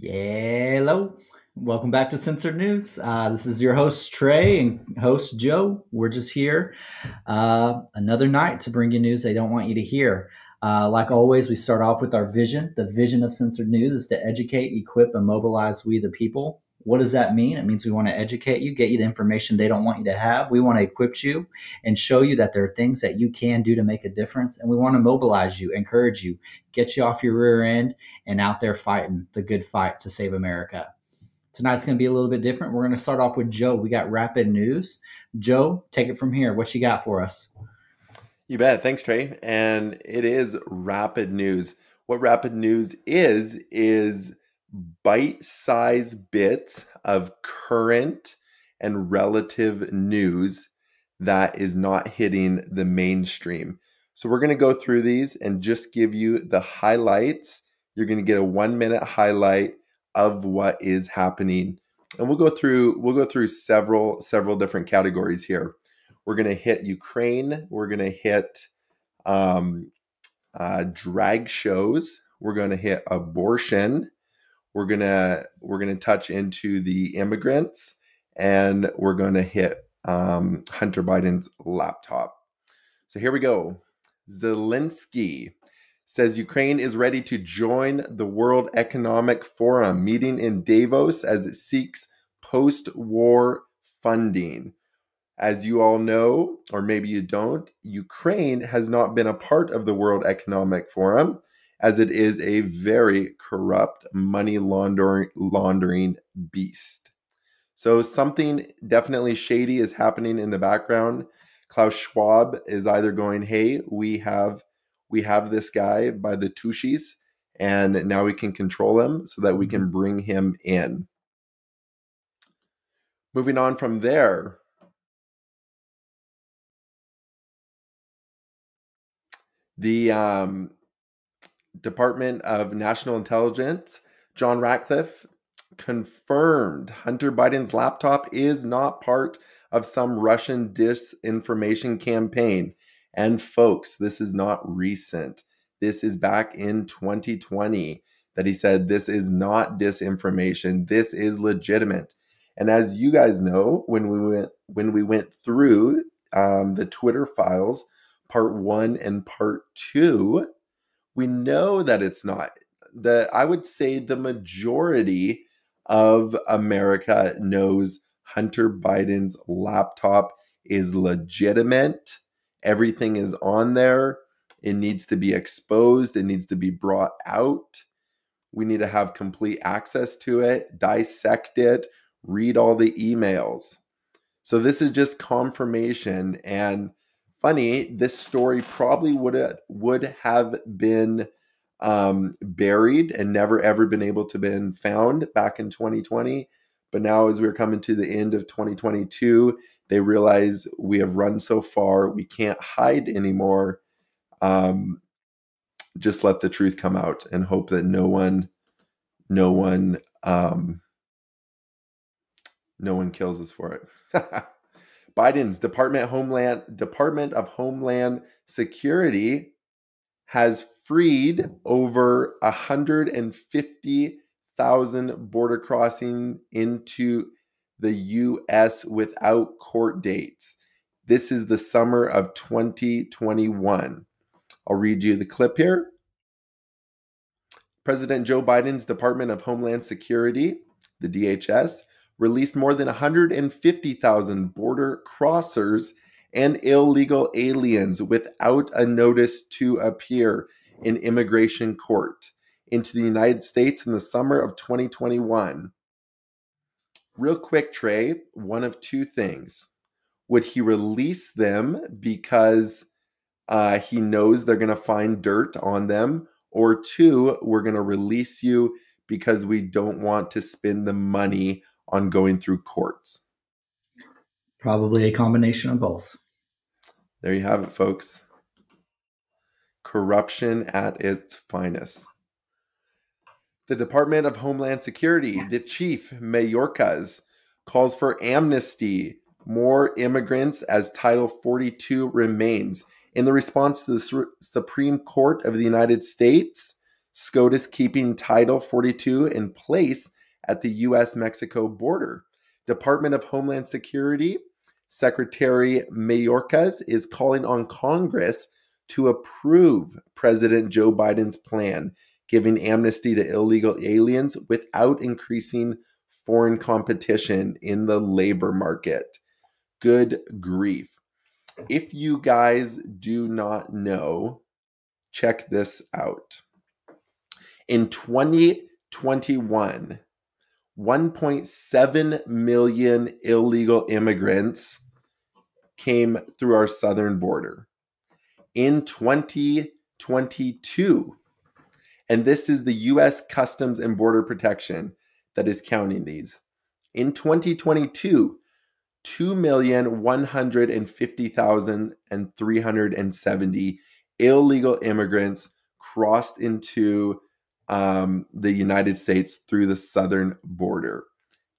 Hello. Welcome back to Censored News. Uh, this is your host, Trey, and host, Joe. We're just here uh, another night to bring you news they don't want you to hear. Uh, like always, we start off with our vision. The vision of Censored News is to educate, equip, and mobilize we the people. What does that mean? It means we want to educate you, get you the information they don't want you to have. We want to equip you and show you that there are things that you can do to make a difference. And we want to mobilize you, encourage you, get you off your rear end and out there fighting the good fight to save America. Tonight's going to be a little bit different. We're going to start off with Joe. We got rapid news. Joe, take it from here. What you got for us? You bet. Thanks, Trey. And it is rapid news. What rapid news is, is bite sized bits of current and relative news that is not hitting the mainstream. So we're going to go through these and just give you the highlights. You're going to get a 1 minute highlight of what is happening. And we'll go through we'll go through several several different categories here. We're going to hit Ukraine, we're going to hit um, uh, drag shows, we're going to hit abortion, we're gonna we're gonna touch into the immigrants, and we're gonna hit um, Hunter Biden's laptop. So here we go. Zelensky says Ukraine is ready to join the World Economic Forum meeting in Davos as it seeks post war funding. As you all know, or maybe you don't, Ukraine has not been a part of the World Economic Forum as it is a very corrupt money laundering laundering beast. So something definitely shady is happening in the background. Klaus Schwab is either going, "Hey, we have we have this guy by the tushies and now we can control him so that we can mm-hmm. bring him in." Moving on from there, the um, Department of National Intelligence, John Ratcliffe, confirmed Hunter Biden's laptop is not part of some Russian disinformation campaign. And folks, this is not recent. This is back in 2020 that he said this is not disinformation. This is legitimate. And as you guys know, when we went when we went through um, the Twitter files, part one and part two, we know that it's not. The I would say the majority of America knows Hunter Biden's laptop is legitimate. Everything is on there. It needs to be exposed, it needs to be brought out. We need to have complete access to it, dissect it, read all the emails. So this is just confirmation and funny, this story probably would have, would have been um, buried and never ever been able to been found back in 2020. But now, as we're coming to the end of 2022, they realize we have run so far, we can't hide anymore. Um, just let the truth come out and hope that no one, no one, um, no one kills us for it. Biden's Department Homeland Department of Homeland Security has freed over 150,000 border crossing into the US without court dates. This is the summer of 2021. I'll read you the clip here. President Joe Biden's Department of Homeland Security, the DHS, released more than 150,000 border crossers and illegal aliens without a notice to appear in immigration court into the United States in the summer of 2021. Real quick, Trey, one of two things. Would he release them because uh, he knows they're going to find dirt on them? Or two, we're going to release you because we don't want to spend the money on going through courts? Probably a combination of both. There you have it, folks. Corruption at its finest. The Department of Homeland Security, the chief, Mayorkas, calls for amnesty, more immigrants as Title 42 remains. In the response to the Supreme Court of the United States, SCOTUS keeping Title 42 in place at the US Mexico border. Department of Homeland Security Secretary Mayorkas is calling on Congress to approve President Joe Biden's plan, giving amnesty to illegal aliens without increasing foreign competition in the labor market. Good grief. If you guys do not know, check this out. In 2021, 1.7 million illegal immigrants came through our southern border. In 2022, and this is the US Customs and Border Protection that is counting these. In 2022, 2,150,370 illegal immigrants crossed into um, the United States through the southern border.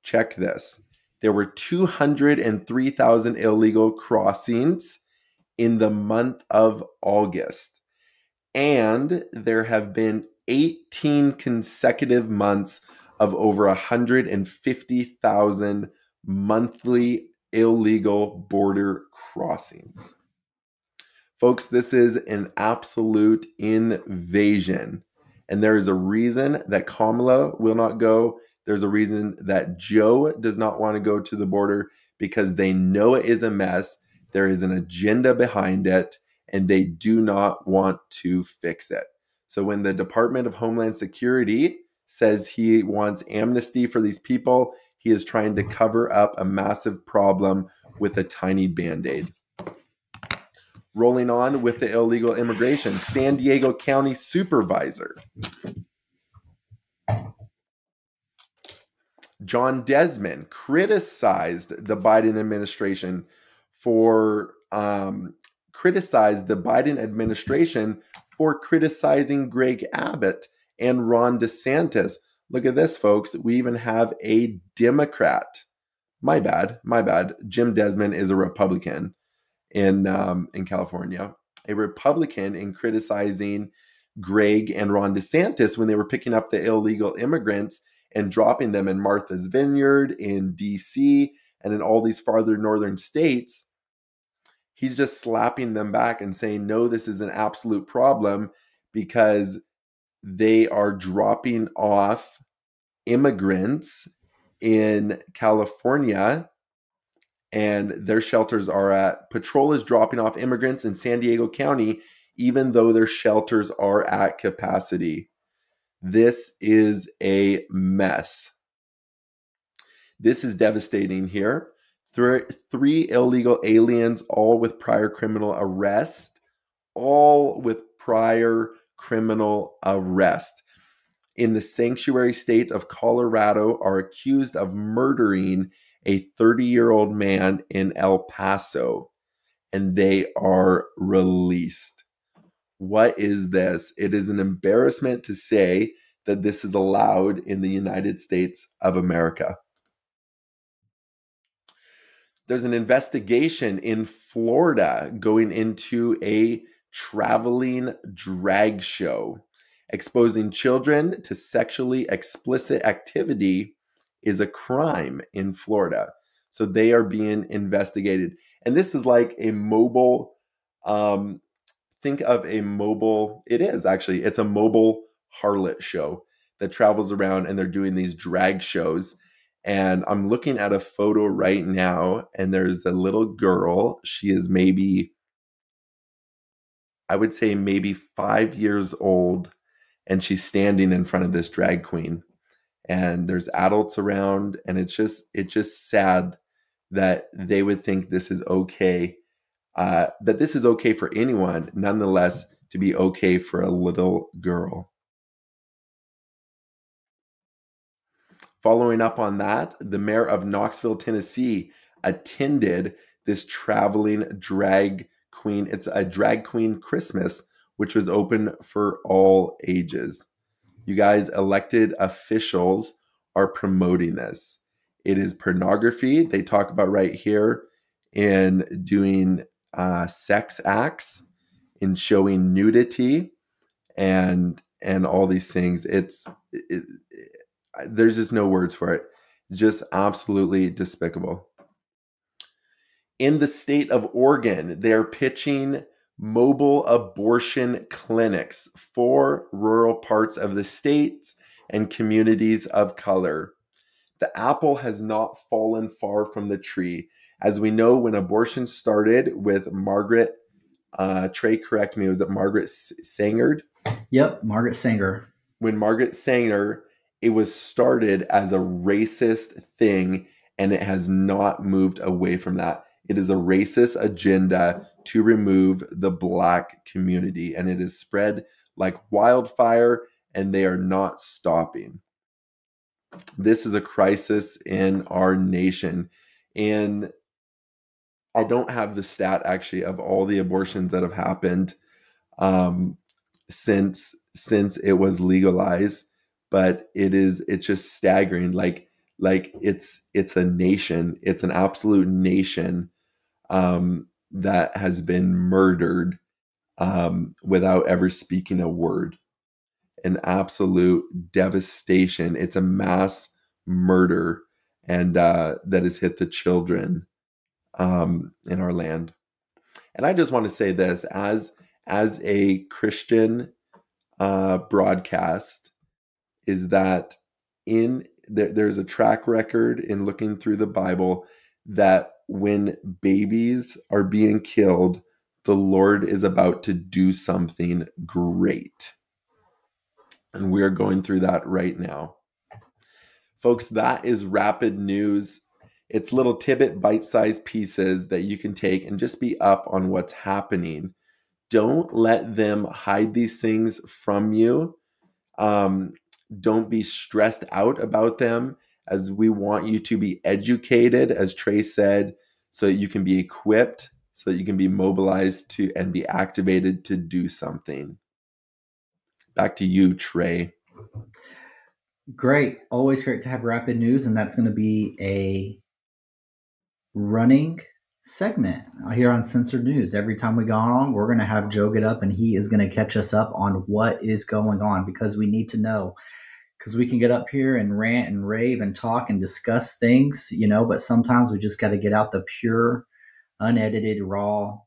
Check this. There were 203,000 illegal crossings in the month of August. And there have been 18 consecutive months of over 150,000 monthly illegal border crossings. Folks, this is an absolute invasion. And there is a reason that Kamala will not go. There's a reason that Joe does not want to go to the border because they know it is a mess. There is an agenda behind it, and they do not want to fix it. So when the Department of Homeland Security says he wants amnesty for these people, he is trying to cover up a massive problem with a tiny band aid. Rolling on with the illegal immigration, San Diego County Supervisor John Desmond criticized the Biden administration for um, criticized the Biden administration for criticizing Greg Abbott and Ron DeSantis. Look at this, folks. We even have a Democrat. My bad, my bad. Jim Desmond is a Republican in um, in California, a Republican in criticizing Greg and Ron DeSantis when they were picking up the illegal immigrants and dropping them in Martha's Vineyard, in DC, and in all these farther northern states. He's just slapping them back and saying, no, this is an absolute problem because they are dropping off immigrants in California and their shelters are at patrol is dropping off immigrants in San Diego County even though their shelters are at capacity. This is a mess. This is devastating here. Three, three illegal aliens, all with prior criminal arrest, all with prior criminal arrest in the sanctuary state of Colorado are accused of murdering a 30 year old man in El Paso, and they are released. What is this? It is an embarrassment to say that this is allowed in the United States of America. There's an investigation in Florida going into a traveling drag show. Exposing children to sexually explicit activity is a crime in Florida. So they are being investigated. And this is like a mobile, um, think of a mobile, it is actually, it's a mobile harlot show that travels around and they're doing these drag shows. And I'm looking at a photo right now, and there's a little girl. She is maybe I would say maybe five years old, and she's standing in front of this drag queen. And there's adults around, and it's just it's just sad that they would think this is okay, uh, that this is okay for anyone, nonetheless, to be okay for a little girl. Following up on that, the mayor of Knoxville, Tennessee, attended this traveling drag queen. It's a drag queen Christmas, which was open for all ages. You guys, elected officials are promoting this. It is pornography. They talk about right here in doing uh, sex acts, in showing nudity, and and all these things. It's it, it, there's just no words for it. Just absolutely despicable. In the state of Oregon, they're pitching mobile abortion clinics for rural parts of the state and communities of color. The apple has not fallen far from the tree. As we know, when abortion started with Margaret, uh, Trey, correct me, was it Margaret Sanger? Yep, Margaret Sanger. When Margaret Sanger, it was started as a racist thing and it has not moved away from that. It is a racist agenda to remove the black community and it is spread like wildfire and they are not stopping. This is a crisis in our nation. And I don't have the stat actually of all the abortions that have happened um, since since it was legalized, but it is it's just staggering. Like like it's it's a nation, it's an absolute nation um, that has been murdered um, without ever speaking a word an absolute devastation. It's a mass murder, and uh, that has hit the children um, in our land. And I just want to say this as as a Christian uh, broadcast is that in there, there's a track record in looking through the Bible that when babies are being killed, the Lord is about to do something great. And we are going through that right now. Folks, that is rapid news. It's little tidbit bite sized pieces that you can take and just be up on what's happening. Don't let them hide these things from you. Um, don't be stressed out about them as we want you to be educated, as Trey said, so that you can be equipped, so that you can be mobilized to and be activated to do something. Back to you, Trey. Great. Always great to have rapid news, and that's going to be a running segment here on Censored News. Every time we go on, we're going to have Joe get up and he is going to catch us up on what is going on because we need to know. Because we can get up here and rant and rave and talk and discuss things, you know, but sometimes we just got to get out the pure, unedited, raw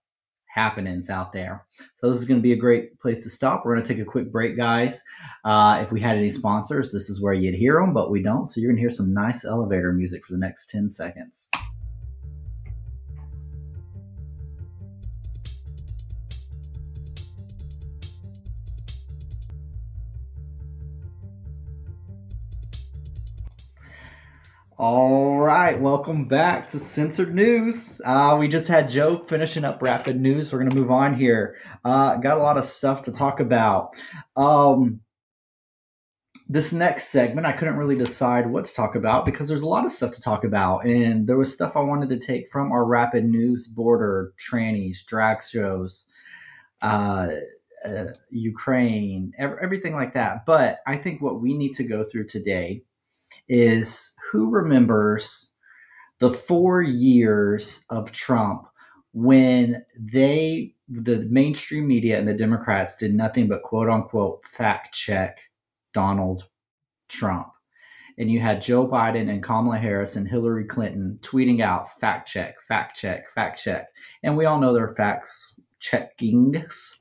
happenings out there. So this is going to be a great place to stop. We're going to take a quick break, guys. Uh, if we had any sponsors, this is where you'd hear them, but we don't. So you're going to hear some nice elevator music for the next 10 seconds. All right, welcome back to Censored News. Uh, we just had Joe finishing up rapid news. We're going to move on here. Uh, got a lot of stuff to talk about. Um, this next segment, I couldn't really decide what to talk about because there's a lot of stuff to talk about. And there was stuff I wanted to take from our rapid news border, trannies, drag shows, uh, uh, Ukraine, ev- everything like that. But I think what we need to go through today is who remembers the four years of Trump when they, the mainstream media and the Democrats, did nothing but quote unquote fact check Donald Trump. And you had Joe Biden and Kamala Harris and Hillary Clinton tweeting out fact check, fact check, fact check. And we all know their facts checkings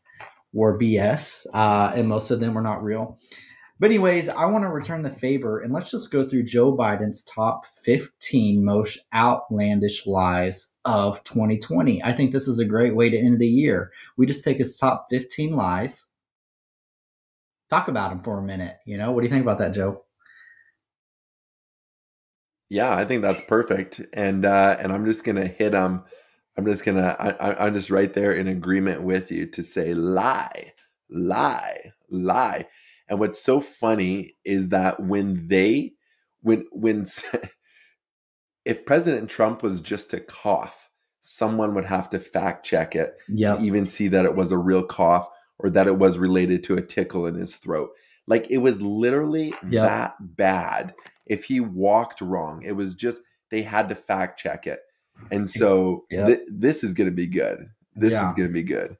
were BS, uh, and most of them were not real. But anyways, I want to return the favor and let's just go through Joe Biden's top 15 most outlandish lies of 2020. I think this is a great way to end the year. We just take his top 15 lies, talk about them for a minute. You know, what do you think about that, Joe? Yeah, I think that's perfect. And uh, and I'm just gonna hit them. I'm just gonna. I, I'm just right there in agreement with you to say lie, lie, lie and what's so funny is that when they, when, when, if President Trump was just a cough, someone would have to fact check it yep. to even see that it was a real cough or that it was related to a tickle in his throat. Like it was literally yep. that bad. If he walked wrong, it was just they had to fact check it. And so yep. th- this is going to be good. This yeah. is going to be good.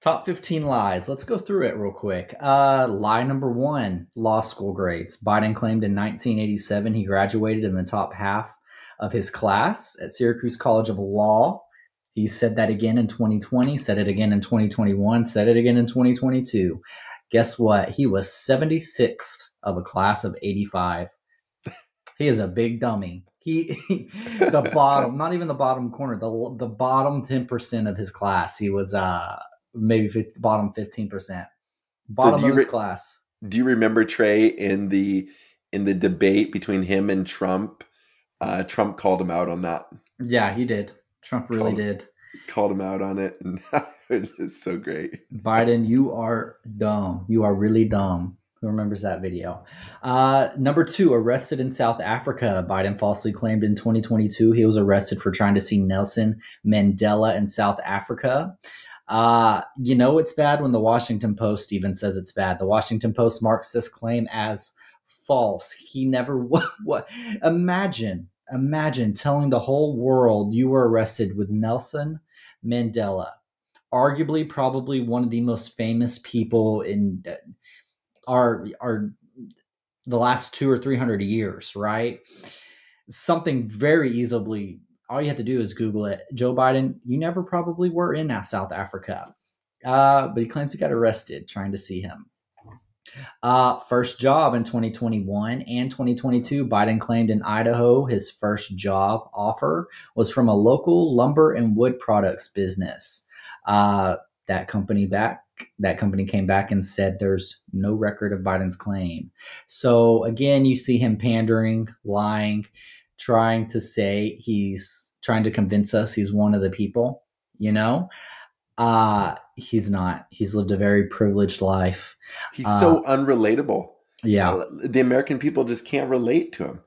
Top 15 lies. Let's go through it real quick. Uh, lie number one law school grades. Biden claimed in 1987 he graduated in the top half of his class at Syracuse College of Law. He said that again in 2020, said it again in 2021, said it again in 2022. Guess what? He was 76th of a class of 85. He is a big dummy. He, the bottom, not even the bottom corner, the the bottom 10% of his class. He was uh maybe 50, bottom 15%. Bottom you of re- class. Do you remember Trey in the in the debate between him and Trump? Uh, Trump called him out on that. Yeah, he did. Trump really Called- did. Called him out on it, and it was just so great. Biden, you are dumb. You are really dumb. Who remembers that video? Uh, number two, arrested in South Africa. Biden falsely claimed in 2022 he was arrested for trying to see Nelson Mandela in South Africa. Uh, you know it's bad when the Washington Post even says it's bad. The Washington Post marks this claim as false. He never what, what imagine imagine telling the whole world you were arrested with Nelson Mandela arguably probably one of the most famous people in uh, our our the last two or three hundred years, right? Something very easily. All you have to do is Google it. Joe Biden, you never probably were in South Africa, uh, but he claims he got arrested trying to see him. Uh, first job in 2021 and 2022, Biden claimed in Idaho his first job offer was from a local lumber and wood products business. Uh, that company back that company came back and said there's no record of Biden's claim. So again, you see him pandering, lying, trying to say he's trying to convince us he's one of the people, you know? Uh he's not. He's lived a very privileged life. He's Uh, so unrelatable. Yeah. Uh, the American people just can't relate to him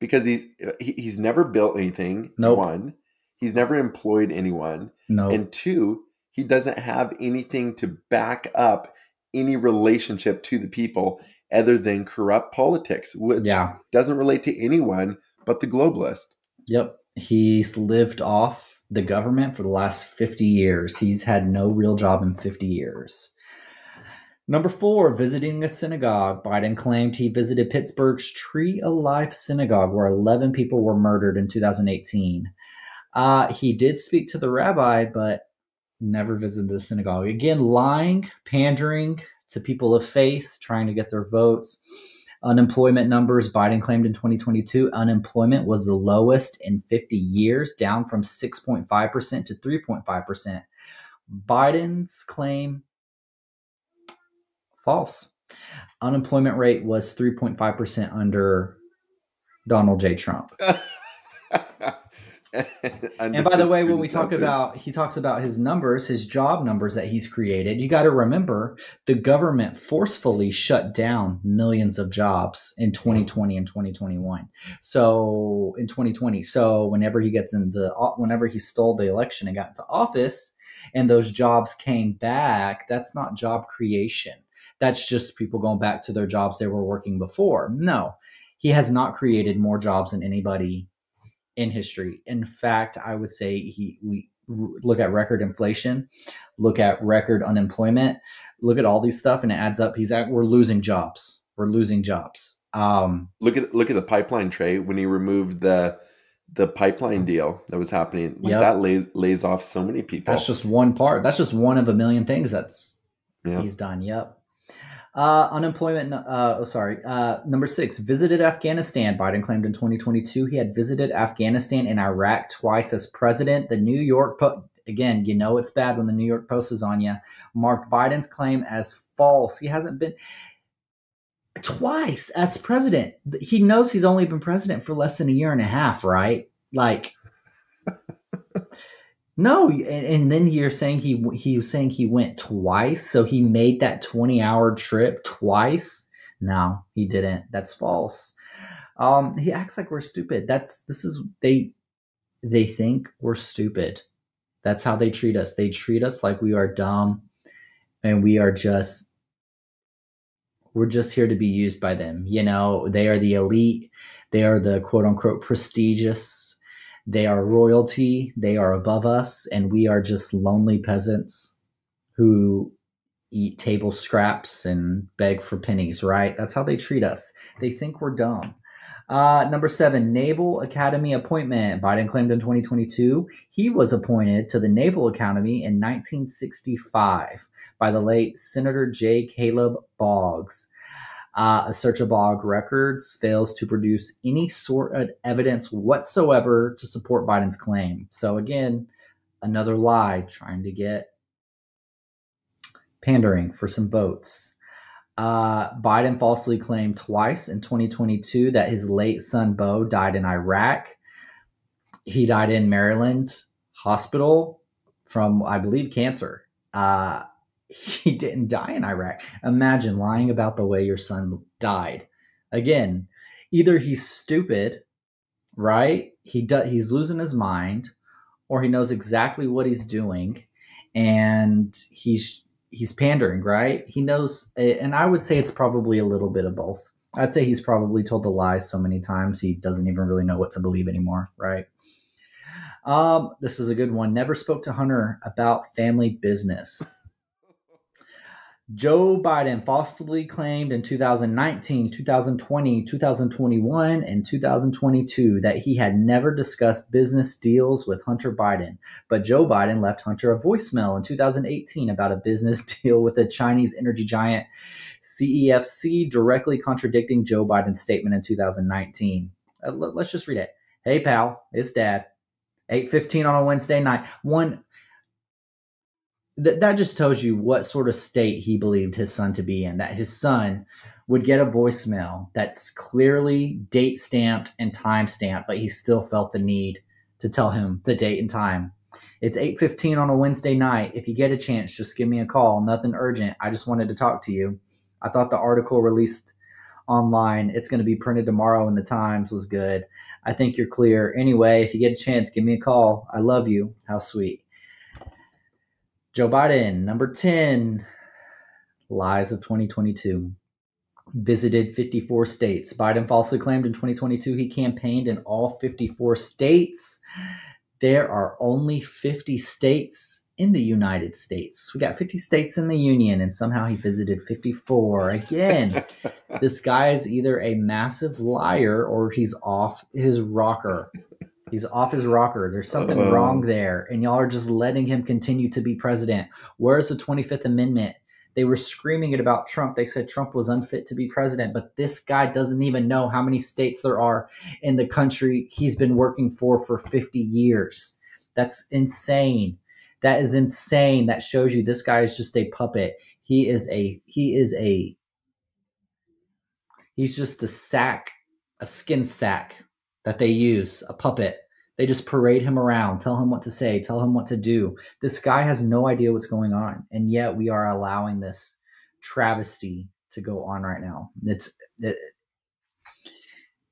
because he's he, he's never built anything. Nope. One, he's never employed anyone, No. and two, he doesn't have anything to back up any relationship to the people other than corrupt politics, which yeah. doesn't relate to anyone but the globalist. Yep. He's lived off the government for the last 50 years. He's had no real job in 50 years. Number four, visiting a synagogue. Biden claimed he visited Pittsburgh's Tree of Life Synagogue, where 11 people were murdered in 2018. Uh, he did speak to the rabbi, but never visited the synagogue. Again, lying, pandering to people of faith, trying to get their votes. Unemployment numbers Biden claimed in 2022 unemployment was the lowest in 50 years, down from 6.5% to 3.5%. Biden's claim false. Unemployment rate was 3.5% under Donald J. Trump. And by the way, when we talk about, he talks about his numbers, his job numbers that he's created, you got to remember the government forcefully shut down millions of jobs in 2020 and 2021. So in 2020, so whenever he gets into, uh, whenever he stole the election and got into office and those jobs came back, that's not job creation. That's just people going back to their jobs they were working before. No, he has not created more jobs than anybody in history. In fact, I would say he we look at record inflation, look at record unemployment, look at all these stuff, and it adds up. He's at we're losing jobs. We're losing jobs. Um, look at look at the pipeline Trey when he removed the the pipeline deal that was happening. Like Yep. that lay, lays off so many people. that's just one part. That's just one of a million things that's yeah. he's done. Yep. Uh, unemployment. Uh, oh, sorry. Uh, number six, visited Afghanistan. Biden claimed in 2022 he had visited Afghanistan and Iraq twice as president. The New York Post, again, you know it's bad when the New York Post is on you, marked Biden's claim as false. He hasn't been twice as president. He knows he's only been president for less than a year and a half, right? Like, no, and, and then you're saying he he was saying he went twice, so he made that 20 hour trip twice. No, he didn't. That's false. Um, he acts like we're stupid. That's this is they they think we're stupid. That's how they treat us. They treat us like we are dumb, and we are just we're just here to be used by them. You know, they are the elite. They are the quote unquote prestigious they are royalty. They are above us, and we are just lonely peasants who eat table scraps and beg for pennies, right? That's how they treat us. They think we're dumb. Uh, number seven, Naval Academy appointment. Biden claimed in 2022 he was appointed to the Naval Academy in 1965 by the late Senator J. Caleb Boggs. Uh, a search of Bogg records fails to produce any sort of evidence whatsoever to support Biden's claim. So, again, another lie trying to get pandering for some votes. Uh, Biden falsely claimed twice in 2022 that his late son Beau died in Iraq. He died in Maryland hospital from, I believe, cancer. Uh, he didn't die in Iraq. Imagine lying about the way your son died. Again, either he's stupid, right? He does he's losing his mind, or he knows exactly what he's doing, and he's he's pandering, right? He knows, and I would say it's probably a little bit of both. I'd say he's probably told a lie so many times he doesn't even really know what to believe anymore, right? Um, this is a good one. Never spoke to Hunter about family business. Joe Biden falsely claimed in 2019, 2020, 2021, and 2022 that he had never discussed business deals with Hunter Biden. But Joe Biden left Hunter a voicemail in 2018 about a business deal with the Chinese energy giant CEFC, directly contradicting Joe Biden's statement in 2019. Uh, let's just read it. Hey, pal, it's dad. 8.15 on a Wednesday night. One that that just tells you what sort of state he believed his son to be in. That his son would get a voicemail that's clearly date stamped and time stamped, but he still felt the need to tell him the date and time. It's 8:15 on a Wednesday night. If you get a chance, just give me a call. Nothing urgent. I just wanted to talk to you. I thought the article released online, it's going to be printed tomorrow in the Times was good. I think you're clear. Anyway, if you get a chance, give me a call. I love you. How sweet. Joe Biden, number 10, lies of 2022. Visited 54 states. Biden falsely claimed in 2022 he campaigned in all 54 states. There are only 50 states in the United States. We got 50 states in the Union, and somehow he visited 54. Again, this guy is either a massive liar or he's off his rocker. He's off his rocker. There's something uh, wrong there. And y'all are just letting him continue to be president. Where's the 25th Amendment? They were screaming it about Trump. They said Trump was unfit to be president, but this guy doesn't even know how many states there are in the country he's been working for for 50 years. That's insane. That is insane. That shows you this guy is just a puppet. He is a he is a he's just a sack, a skin sack that they use, a puppet they just parade him around, tell him what to say, tell him what to do. This guy has no idea what's going on. And yet we are allowing this travesty to go on right now. It's it,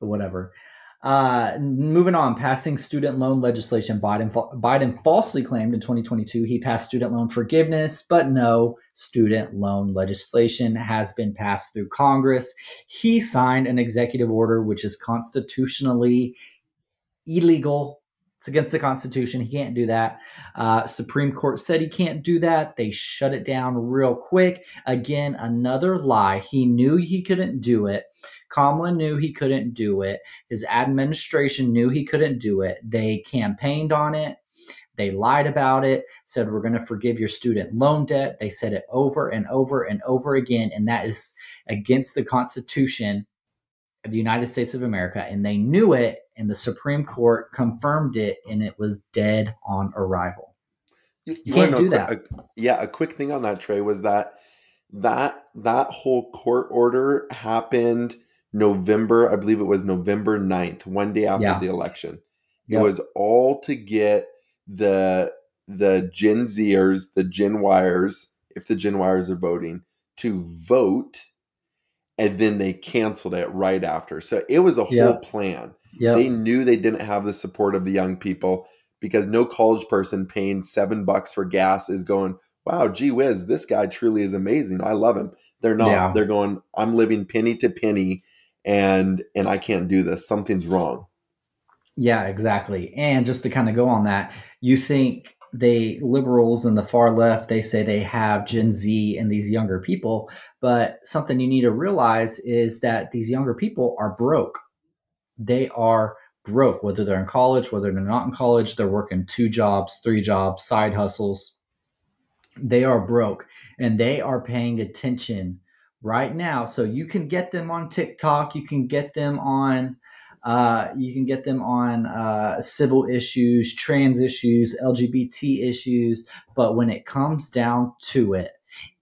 whatever. Uh, moving on, passing student loan legislation. Biden, Biden falsely claimed in 2022 he passed student loan forgiveness, but no student loan legislation has been passed through Congress. He signed an executive order which is constitutionally illegal. It's against the Constitution. He can't do that. Uh, Supreme Court said he can't do that. They shut it down real quick. Again, another lie. He knew he couldn't do it. Kamala knew he couldn't do it. His administration knew he couldn't do it. They campaigned on it. They lied about it, said, We're going to forgive your student loan debt. They said it over and over and over again. And that is against the Constitution the United States of America. And they knew it and the Supreme Court confirmed it, and it was dead on arrival. You, you, you can't do that. A, yeah, a quick thing on that, Trey, was that that that whole court order happened November, I believe it was November 9th, one day after yeah. the election. Yep. It was all to get the the Gen Zers, the Gen Wires, if the Gen Wires are voting, to vote, and then they canceled it right after. So it was a whole yep. plan. Yep. They knew they didn't have the support of the young people because no college person paying seven bucks for gas is going, wow, gee whiz, this guy truly is amazing. I love him. They're not. Yeah. They're going, I'm living penny to penny and and I can't do this. Something's wrong. Yeah, exactly. And just to kind of go on that, you think they liberals and the far left they say they have gen z and these younger people but something you need to realize is that these younger people are broke. They are broke whether they're in college whether they're not in college they're working two jobs three jobs side hustles. They are broke and they are paying attention right now. So you can get them on tiktok you can get them on uh, you can get them on uh, civil issues, trans issues, LGBT issues. But when it comes down to it,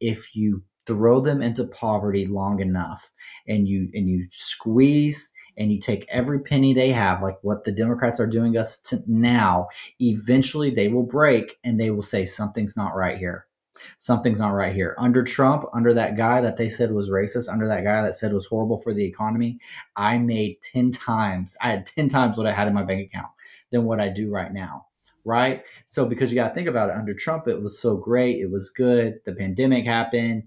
if you throw them into poverty long enough and you and you squeeze and you take every penny they have like what the democrats are doing us to now eventually they will break and they will say something's not right here something's not right here. Under Trump, under that guy that they said was racist, under that guy that said was horrible for the economy, I made 10 times, I had 10 times what I had in my bank account than what I do right now. Right. So, because you got to think about it, under Trump, it was so great. It was good. The pandemic happened.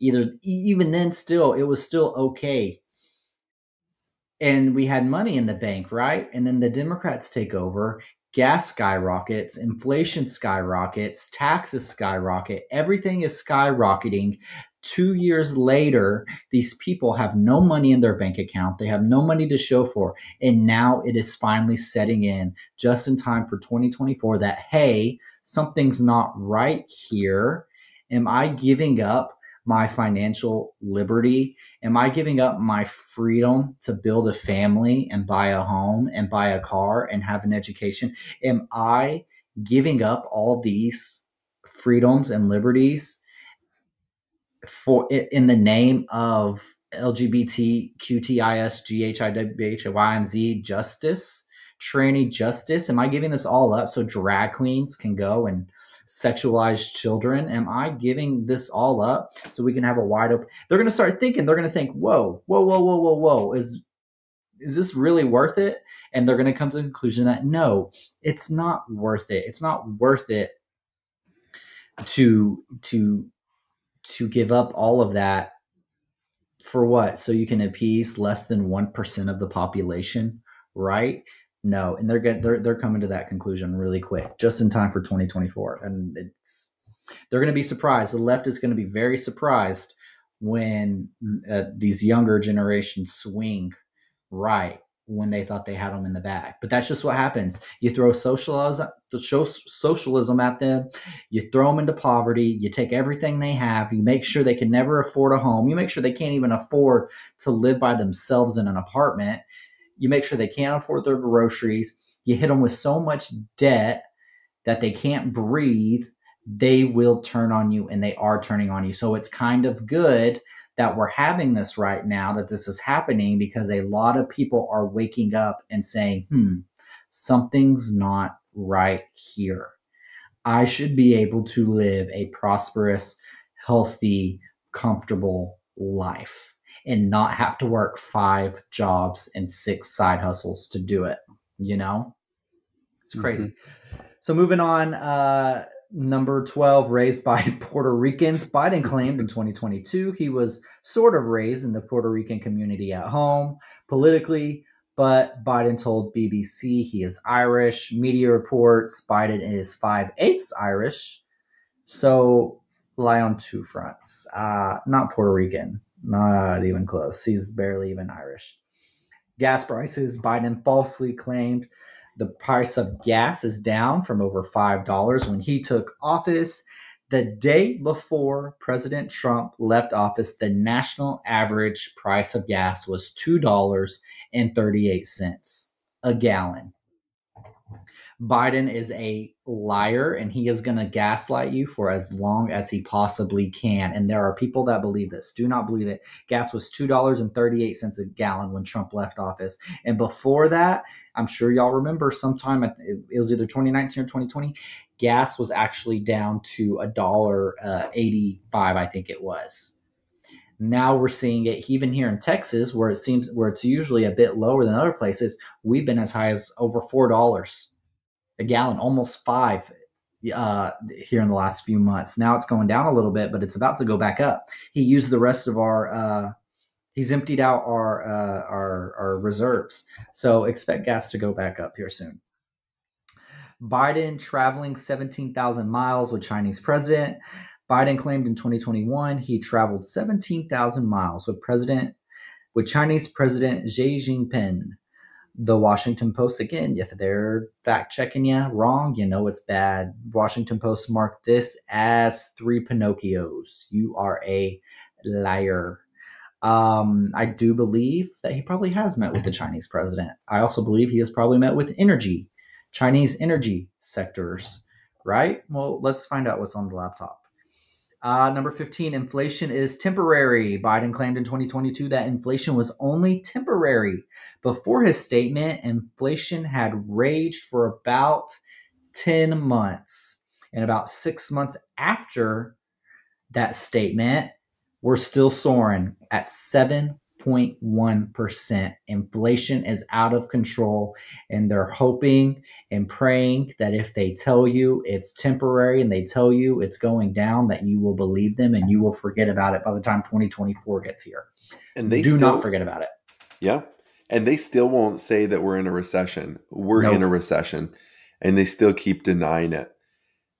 Either, even then, still, it was still okay and we had money in the bank, right? And then the Democrats take over gas skyrockets, inflation skyrockets, taxes skyrocket, everything is skyrocketing. Two years later, these people have no money in their bank account. They have no money to show for. And now it is finally setting in just in time for 2024 that, hey, something's not right here. Am I giving up my financial liberty? Am I giving up my freedom to build a family and buy a home and buy a car and have an education? Am I giving up all these freedoms and liberties for in the name of LGBT, QTIS, and Z justice, tranny justice? Am I giving this all up so drag queens can go and sexualized children? Am I giving this all up so we can have a wide open? They're going to start thinking. They're going to think, "Whoa, whoa, whoa, whoa, whoa, whoa! Is is this really worth it?" And they're going to come to the conclusion that no, it's not worth it. It's not worth it to to to give up all of that for what? So you can appease less than 1% of the population, right? No, and they're get they're they're coming to that conclusion really quick, just in time for 2024, and it's they're going to be surprised. The left is going to be very surprised when uh, these younger generations swing right when they thought they had them in the bag. But that's just what happens. You throw socialism, socialism at them, you throw them into poverty, you take everything they have, you make sure they can never afford a home, you make sure they can't even afford to live by themselves in an apartment, you make sure they can't afford their groceries. You hit them with so much debt that they can't breathe. They will turn on you and they are turning on you. So it's kind of good that we're having this right now, that this is happening because a lot of people are waking up and saying, hmm, something's not right here. I should be able to live a prosperous, healthy, comfortable life and not have to work five jobs and six side hustles to do it. You know, it's crazy. Mm-hmm. So moving on, uh, number 12, raised by Puerto Ricans. Biden claimed in 2022 he was sort of raised in the Puerto Rican community at home politically, but Biden told BBC he is Irish. Media reports Biden is five eighths Irish. So lie on two fronts. Uh, not Puerto Rican, not even close. He's barely even Irish. Gas prices. Biden falsely claimed the price of gas is down from over $5 when he took office. The day before President Trump left office, the national average price of gas was $2.38 a gallon. Biden is a liar and he is going to gaslight you for as long as he possibly can. And there are people that believe this. Do not believe it. Gas was $2.38 a gallon when Trump left office. And before that, I'm sure y'all remember sometime, it was either 2019 or 2020, gas was actually down to a dollar uh, 85, I think it was. Now we're seeing it even here in Texas, where it seems where it's usually a bit lower than other places. We've been as high as over four dollars a gallon, almost five uh, here in the last few months. Now it's going down a little bit, but it's about to go back up. He used the rest of our. Uh, he's emptied out our, uh, our our reserves, so expect gas to go back up here soon. Biden traveling 17,000 miles with Chinese president. Biden claimed in 2021 he traveled 17,000 miles with president with Chinese President Xi Jinping. The Washington Post again, if they're fact checking you wrong, you know it's bad. Washington Post marked this as three Pinocchios. You are a liar. Um, I do believe that he probably has met with the Chinese president. I also believe he has probably met with energy, Chinese energy sectors, right? Well, let's find out what's on the laptop. Uh, number 15, inflation is temporary. Biden claimed in 2022 that inflation was only temporary. Before his statement, inflation had raged for about 10 months. And about six months after that statement, we're still soaring at 7.1%. Inflation is out of control, and they're hoping and praying that if they tell you it's temporary and they tell you it's going down, that you will believe them and you will forget about it by the time 2024 gets here. And they do still, not forget about it. Yeah. And they still won't say that we're in a recession. We're Nope. in a recession. And they still keep denying it.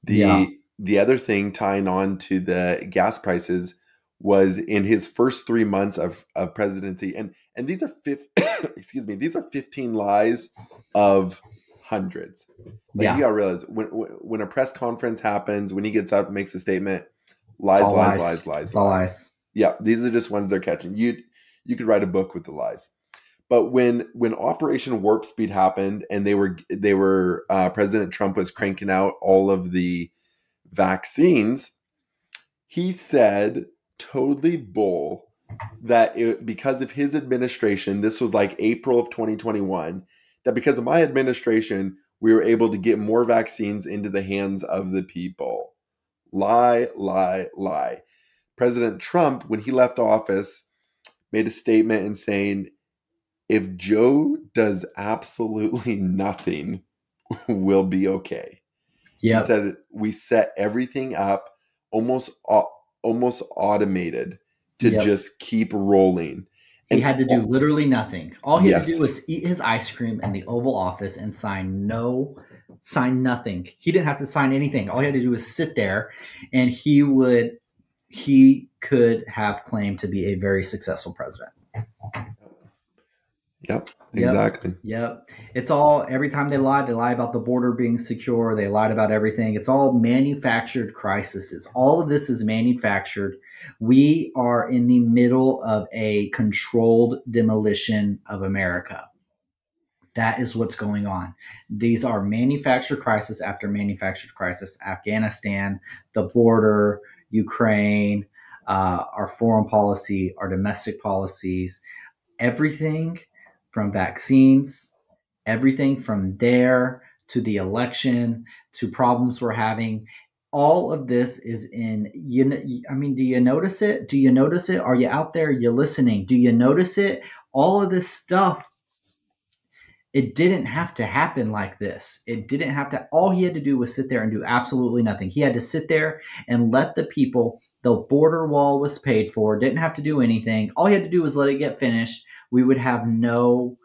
The Yeah. the other thing tying on to the gas prices was in his first three months of, of presidency, and and these are fifth excuse me, these are 15 lies of hundreds. Like Yeah. you gotta realize when when a press conference happens, when he gets up, makes a statement, lies, lies, lies, lies, It's all lies. yeah, these are just ones they're catching. You you could write a book with the lies. But when when Operation Warp Speed happened and they were they were uh, President Trump was cranking out all of the vaccines, he said totally bull that it, because of his administration, this was like April of 2021, that because of my administration, we were able to get more vaccines into the hands of the people. Lie, lie, lie. President Trump, when he left office, made a statement and saying, if Joe does absolutely nothing, we'll be okay. Yep. He said we set everything up almost au- almost automated to Yep. just keep rolling. And He had to do literally nothing. All he had to do was eat his ice cream in the Oval Office and sign no, sign nothing. He didn't have to sign anything. All he had to do was sit there, and he would, he could have claimed to be a very successful president. Yep, Yep. exactly. Yep. It's all every time they lie, they lie about the border being secure. They lied about everything. It's all manufactured crises. All of this is manufactured. We are in the middle of a controlled demolition of America. That is what's going on. These are manufactured crisis after manufactured crisis. Afghanistan, the border, Ukraine, uh, our foreign policy, our domestic policies, everything from vaccines, everything from there to the election to problems we're having. All of this is in you. I mean, do you notice it? Do you notice it? Are you out there? You listening? Do you notice it? All of this stuff. It didn't have to happen like this. It didn't have to. All he had to do was sit there and do absolutely nothing. He had to sit there and let the people. The border wall was paid for. Didn't have to do anything. All he had to do was let it get finished we would have no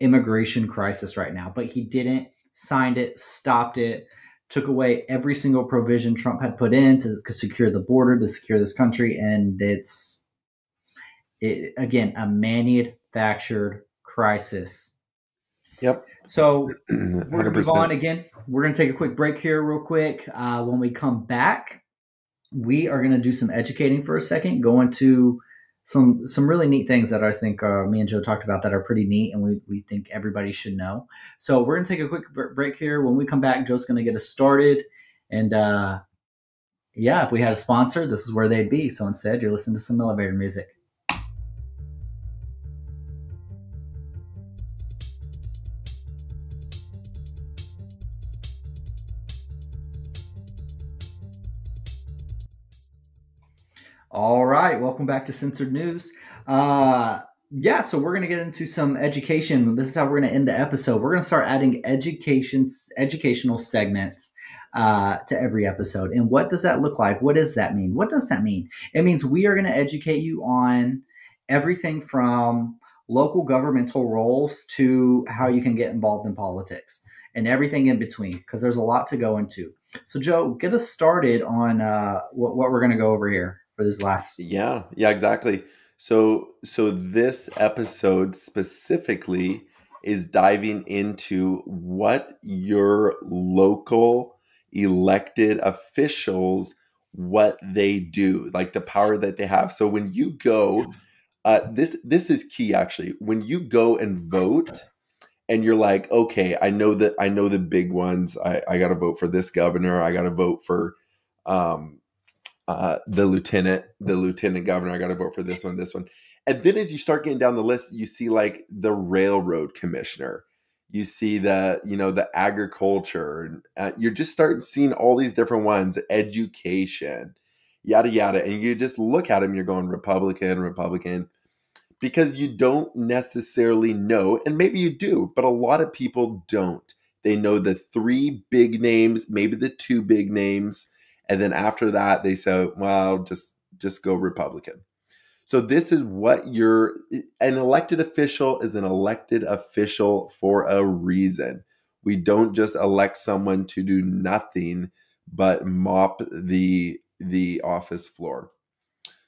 immigration crisis right now. But he didn't, signed it, stopped it, took away every single provision Trump had put in to secure the border, to secure this country. And it's, it, again, a manufactured crisis. Yep, So we're going to move on again. We're going to take a quick break here, real quick. Uh, when we come back, we are going to do some educating for a second, go into some some really neat things that I think uh, me and Joe talked about that are pretty neat, and we, we think everybody should know. So we're to take a quick break here. When we come back, Joe's to get us started, and uh, yeah, if we had a sponsor, this is where they'd be. So instead, you're listening to some elevator music. Right, welcome back to Censored News. Uh, yeah, so we're going to get into some education. This is how we're going to end the episode. We're going to start adding education, educational segments uh, to every episode. And what does that look like? What does that mean? What does that mean? It means we are going to educate you on everything from local governmental roles to how you can get involved in politics. and everything in between because there's a lot to go into. So, Joe, get us started on uh, what, what we're going to go over here for this last. Yeah, yeah, exactly. So, so this episode specifically is diving into what your local elected officials what they do, like the power that they have. So when you go, uh, this this is key actually. When you go and vote, and you're like, okay, I know that I know the big ones. I, I got to vote for this governor. I got to vote for um, uh, the lieutenant, the lieutenant governor. I got to vote for this one, this one. And then as you start getting down the list, you see like the railroad commissioner. You see the, you know, the agriculture. Uh, you're just starting seeing all these different ones, education, yada yada. And you just look at them, you're going Republican, Republican because you don't necessarily know, and maybe you do, but a lot of people don't. They know the three big names, maybe the two big names, and then after that they say, "Well, just just go Republican." So this is what you're an elected official is an elected official for a reason. We don't just elect someone to do nothing but mop the the office floor.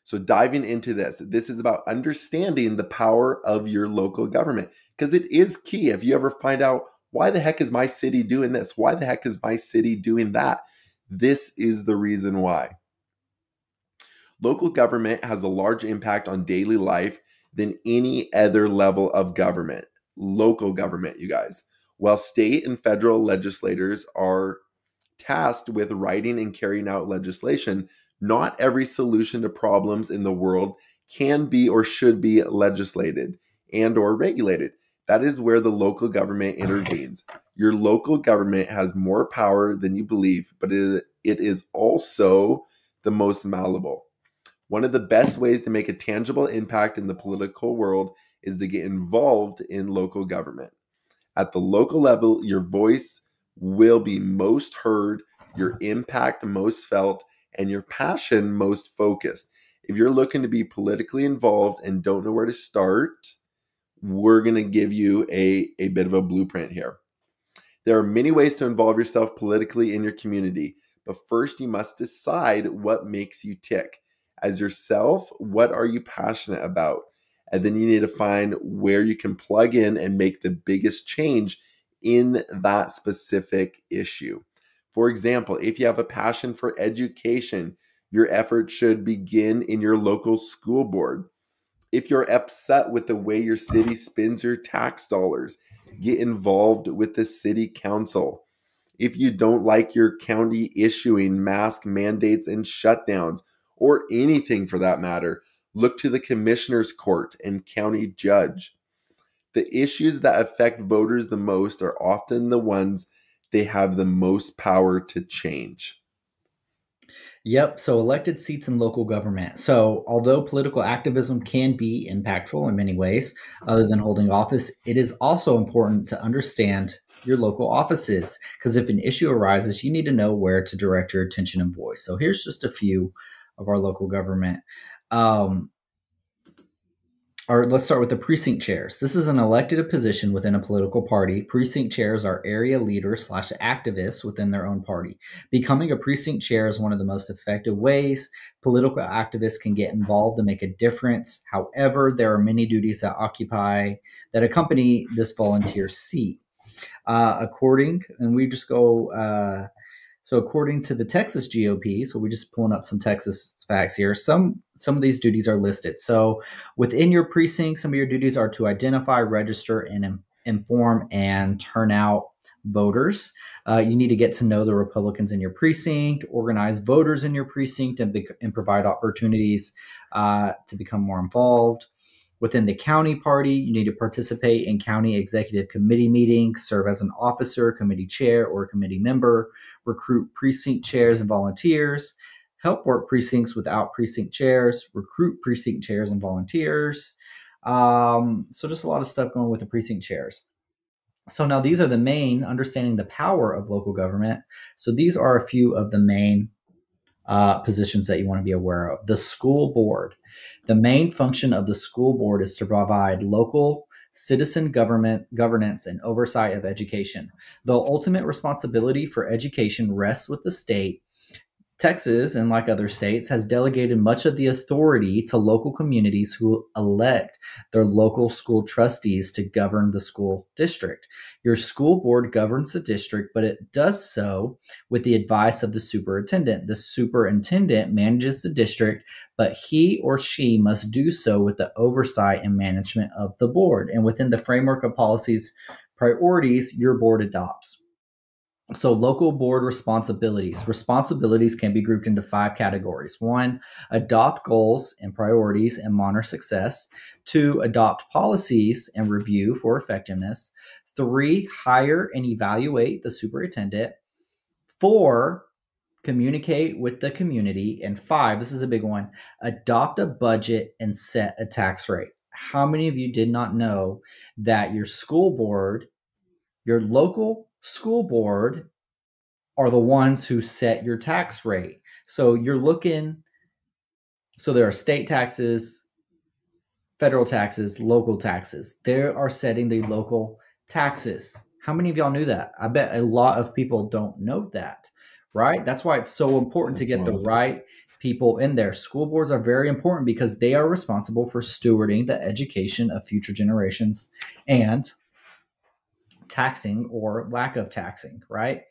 So, diving into this, this is about understanding the power of your local government because it is key. If you ever find out why the heck is my city doing this? Why the heck is my city doing that? This is the reason why. Local government has a large impact on daily life than any other level of government. Local government, you guys. While state and federal legislators are tasked with writing and carrying out legislation, not every solution to problems in the world can be or should be legislated and or regulated. That is where the local government intervenes. Your local government has more power than you believe, but it, it is also the most malleable. One of the best ways to make a tangible impact in the political world is to get involved in local government. At the local level, your voice will be most heard, your impact most felt, and your passion most focused. If you're looking to be politically involved and don't know where to start, we're going to give you a, a bit of a blueprint here. There are many ways to involve yourself politically in your community, but first you must decide what makes you tick. As yourself, what are you passionate about? And then you need to find where you can plug in and make the biggest change in that specific issue. For example, if you have a passion for education, your effort should begin in your local school board. If you're upset with the way your city spends your tax dollars, get involved with the city council. If you don't like your county issuing mask mandates and shutdowns, or anything for that matter, look to the commissioner's court and county judge. The issues that affect voters the most are often the ones they have the most power to change. Yep. So elected seats in local government. So although political activism can be impactful in many ways, other than holding office, it is also important to understand your local offices because if an issue arises, you need to know where to direct your attention and voice. So here's just a few of our local government. Um, or let's start with the precinct chairs. This is an elected position within a political party. Precinct chairs are area leaders slash activists within their own party. Becoming a precinct chair is one of the most effective ways political activists can get involved and make a difference. However, there are many duties that occupy that accompany this volunteer seat. Uh, according, and we just go uh, so according to the Texas GOP, so we're just pulling up some Texas facts here. Some some of these duties are listed. So within your precinct, some of your duties are to identify, register, and inform and turn out voters. Uh, you need to get to know the Republicans in your precinct, organize voters in your precinct, and, be, and provide opportunities uh, to become more involved. Within the county party, you need to participate in county executive committee meetings, serve as an officer, committee chair, or committee member, recruit precinct chairs and volunteers, help work precincts without precinct chairs, recruit precinct chairs and volunteers. Um, so, just a lot of stuff going with the precinct chairs. So, now these are the main, understanding the power of local government. So, these are a few of the main uh, positions that you want to be aware of. The school board. The main function of the school board is to provide local citizen government governance and oversight of education. The ultimate responsibility for education rests with the state Texas, and like other states, has delegated much of the authority to local communities who elect their local school trustees to govern the school district. Your school board governs the district, but it does so with the advice of the superintendent. The superintendent manages the district, but he or she must do so with the oversight and management of the board and within the framework of policies priorities your board adopts. So, local board responsibilities. Responsibilities can be grouped into five categories. One, adopt goals and priorities and monitor success. Two, adopt policies and review for effectiveness. Three, hire and evaluate the superintendent. Four, communicate with the community. And five, this is a big one, adopt a budget and set a tax rate. How many of you did not know that your school board, your local school board are the ones who set your tax rate. So you're looking, so there are state taxes, federal taxes, local taxes. They are setting the local taxes. How many of y'all knew that? I bet a lot of people don't know that, right? That's why it's so important That's to get the right people in there. School boards are very important because they are responsible for stewarding the education of future generations and taxing or lack of taxing, right?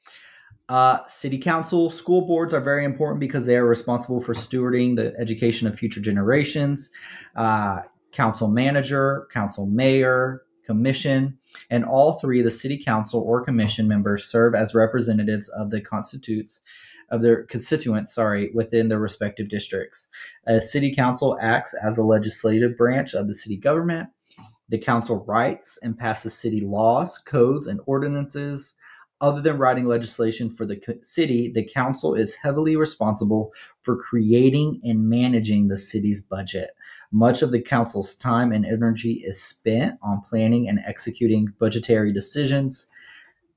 Uh, city council, school boards are very important because they are responsible for stewarding the education of future generations. Uh, council manager, council mayor, commission, and all three of the city council or commission members serve as representatives of the constitutes of their constituents, sorry, within their respective districts. A city council acts as a legislative branch of the city government the council writes and passes city laws, codes, and ordinances. Other than writing legislation for the city, the council is heavily responsible for creating and managing the city's budget. Much of the council's time and energy is spent on planning and executing budgetary decisions.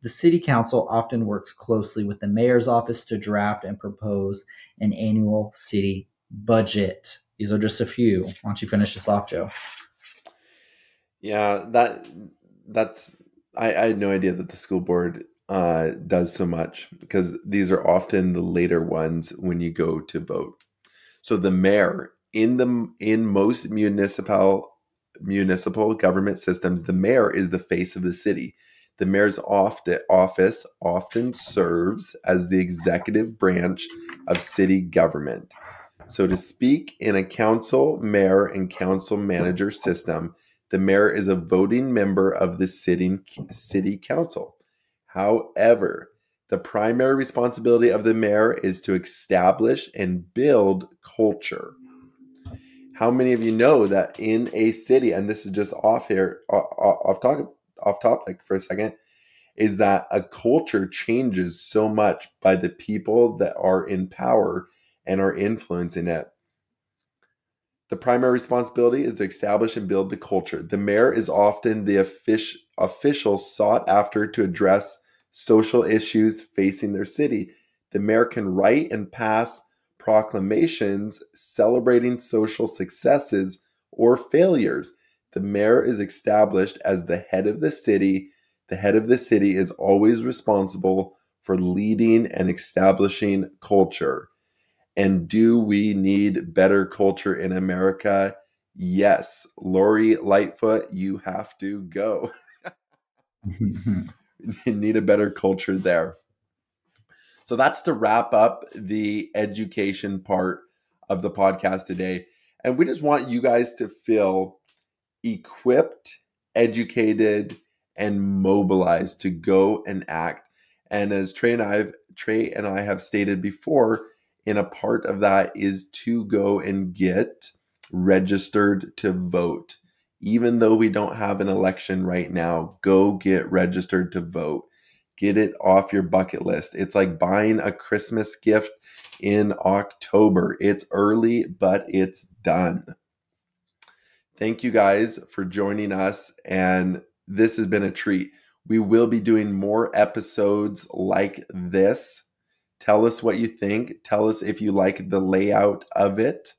The city council often works closely with the mayor's office to draft and propose an annual city budget. These are just a few. Why don't you finish this off, Joe? Yeah, that that's I, I had no idea that the school board uh, does so much because these are often the later ones when you go to vote. So the mayor in the in most municipal municipal government systems, the mayor is the face of the city. The mayor's office often serves as the executive branch of city government. So to speak in a council, mayor, and council manager system, the mayor is a voting member of the sitting city council. However, the primary responsibility of the mayor is to establish and build culture. How many of you know that in a city, and this is just off here, off talk, off topic for a second, is that a culture changes so much by the people that are in power and are influencing it. The primary responsibility is to establish and build the culture. The mayor is often the offic- official sought after to address social issues facing their city. The mayor can write and pass proclamations celebrating social successes or failures. The mayor is established as the head of the city. The head of the city is always responsible for leading and establishing culture. And do we need better culture in America? Yes. Lori Lightfoot, you have to go. you need a better culture there. So that's to wrap up the education part of the podcast today. And we just want you guys to feel equipped, educated, and mobilized to go and act. And as Trey and I have, Trey and I have stated before, and a part of that is to go and get registered to vote. Even though we don't have an election right now, go get registered to vote. Get it off your bucket list. It's like buying a Christmas gift in October. It's early, but it's done. Thank you guys for joining us. And this has been a treat. We will be doing more episodes like this Tell us what you think. Tell us if you like the layout of it.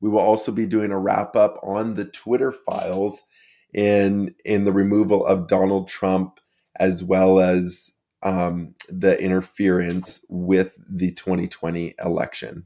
We will also be doing a wrap up on the Twitter files in in the removal of Donald Trump as well as um, the interference with the 2020 election.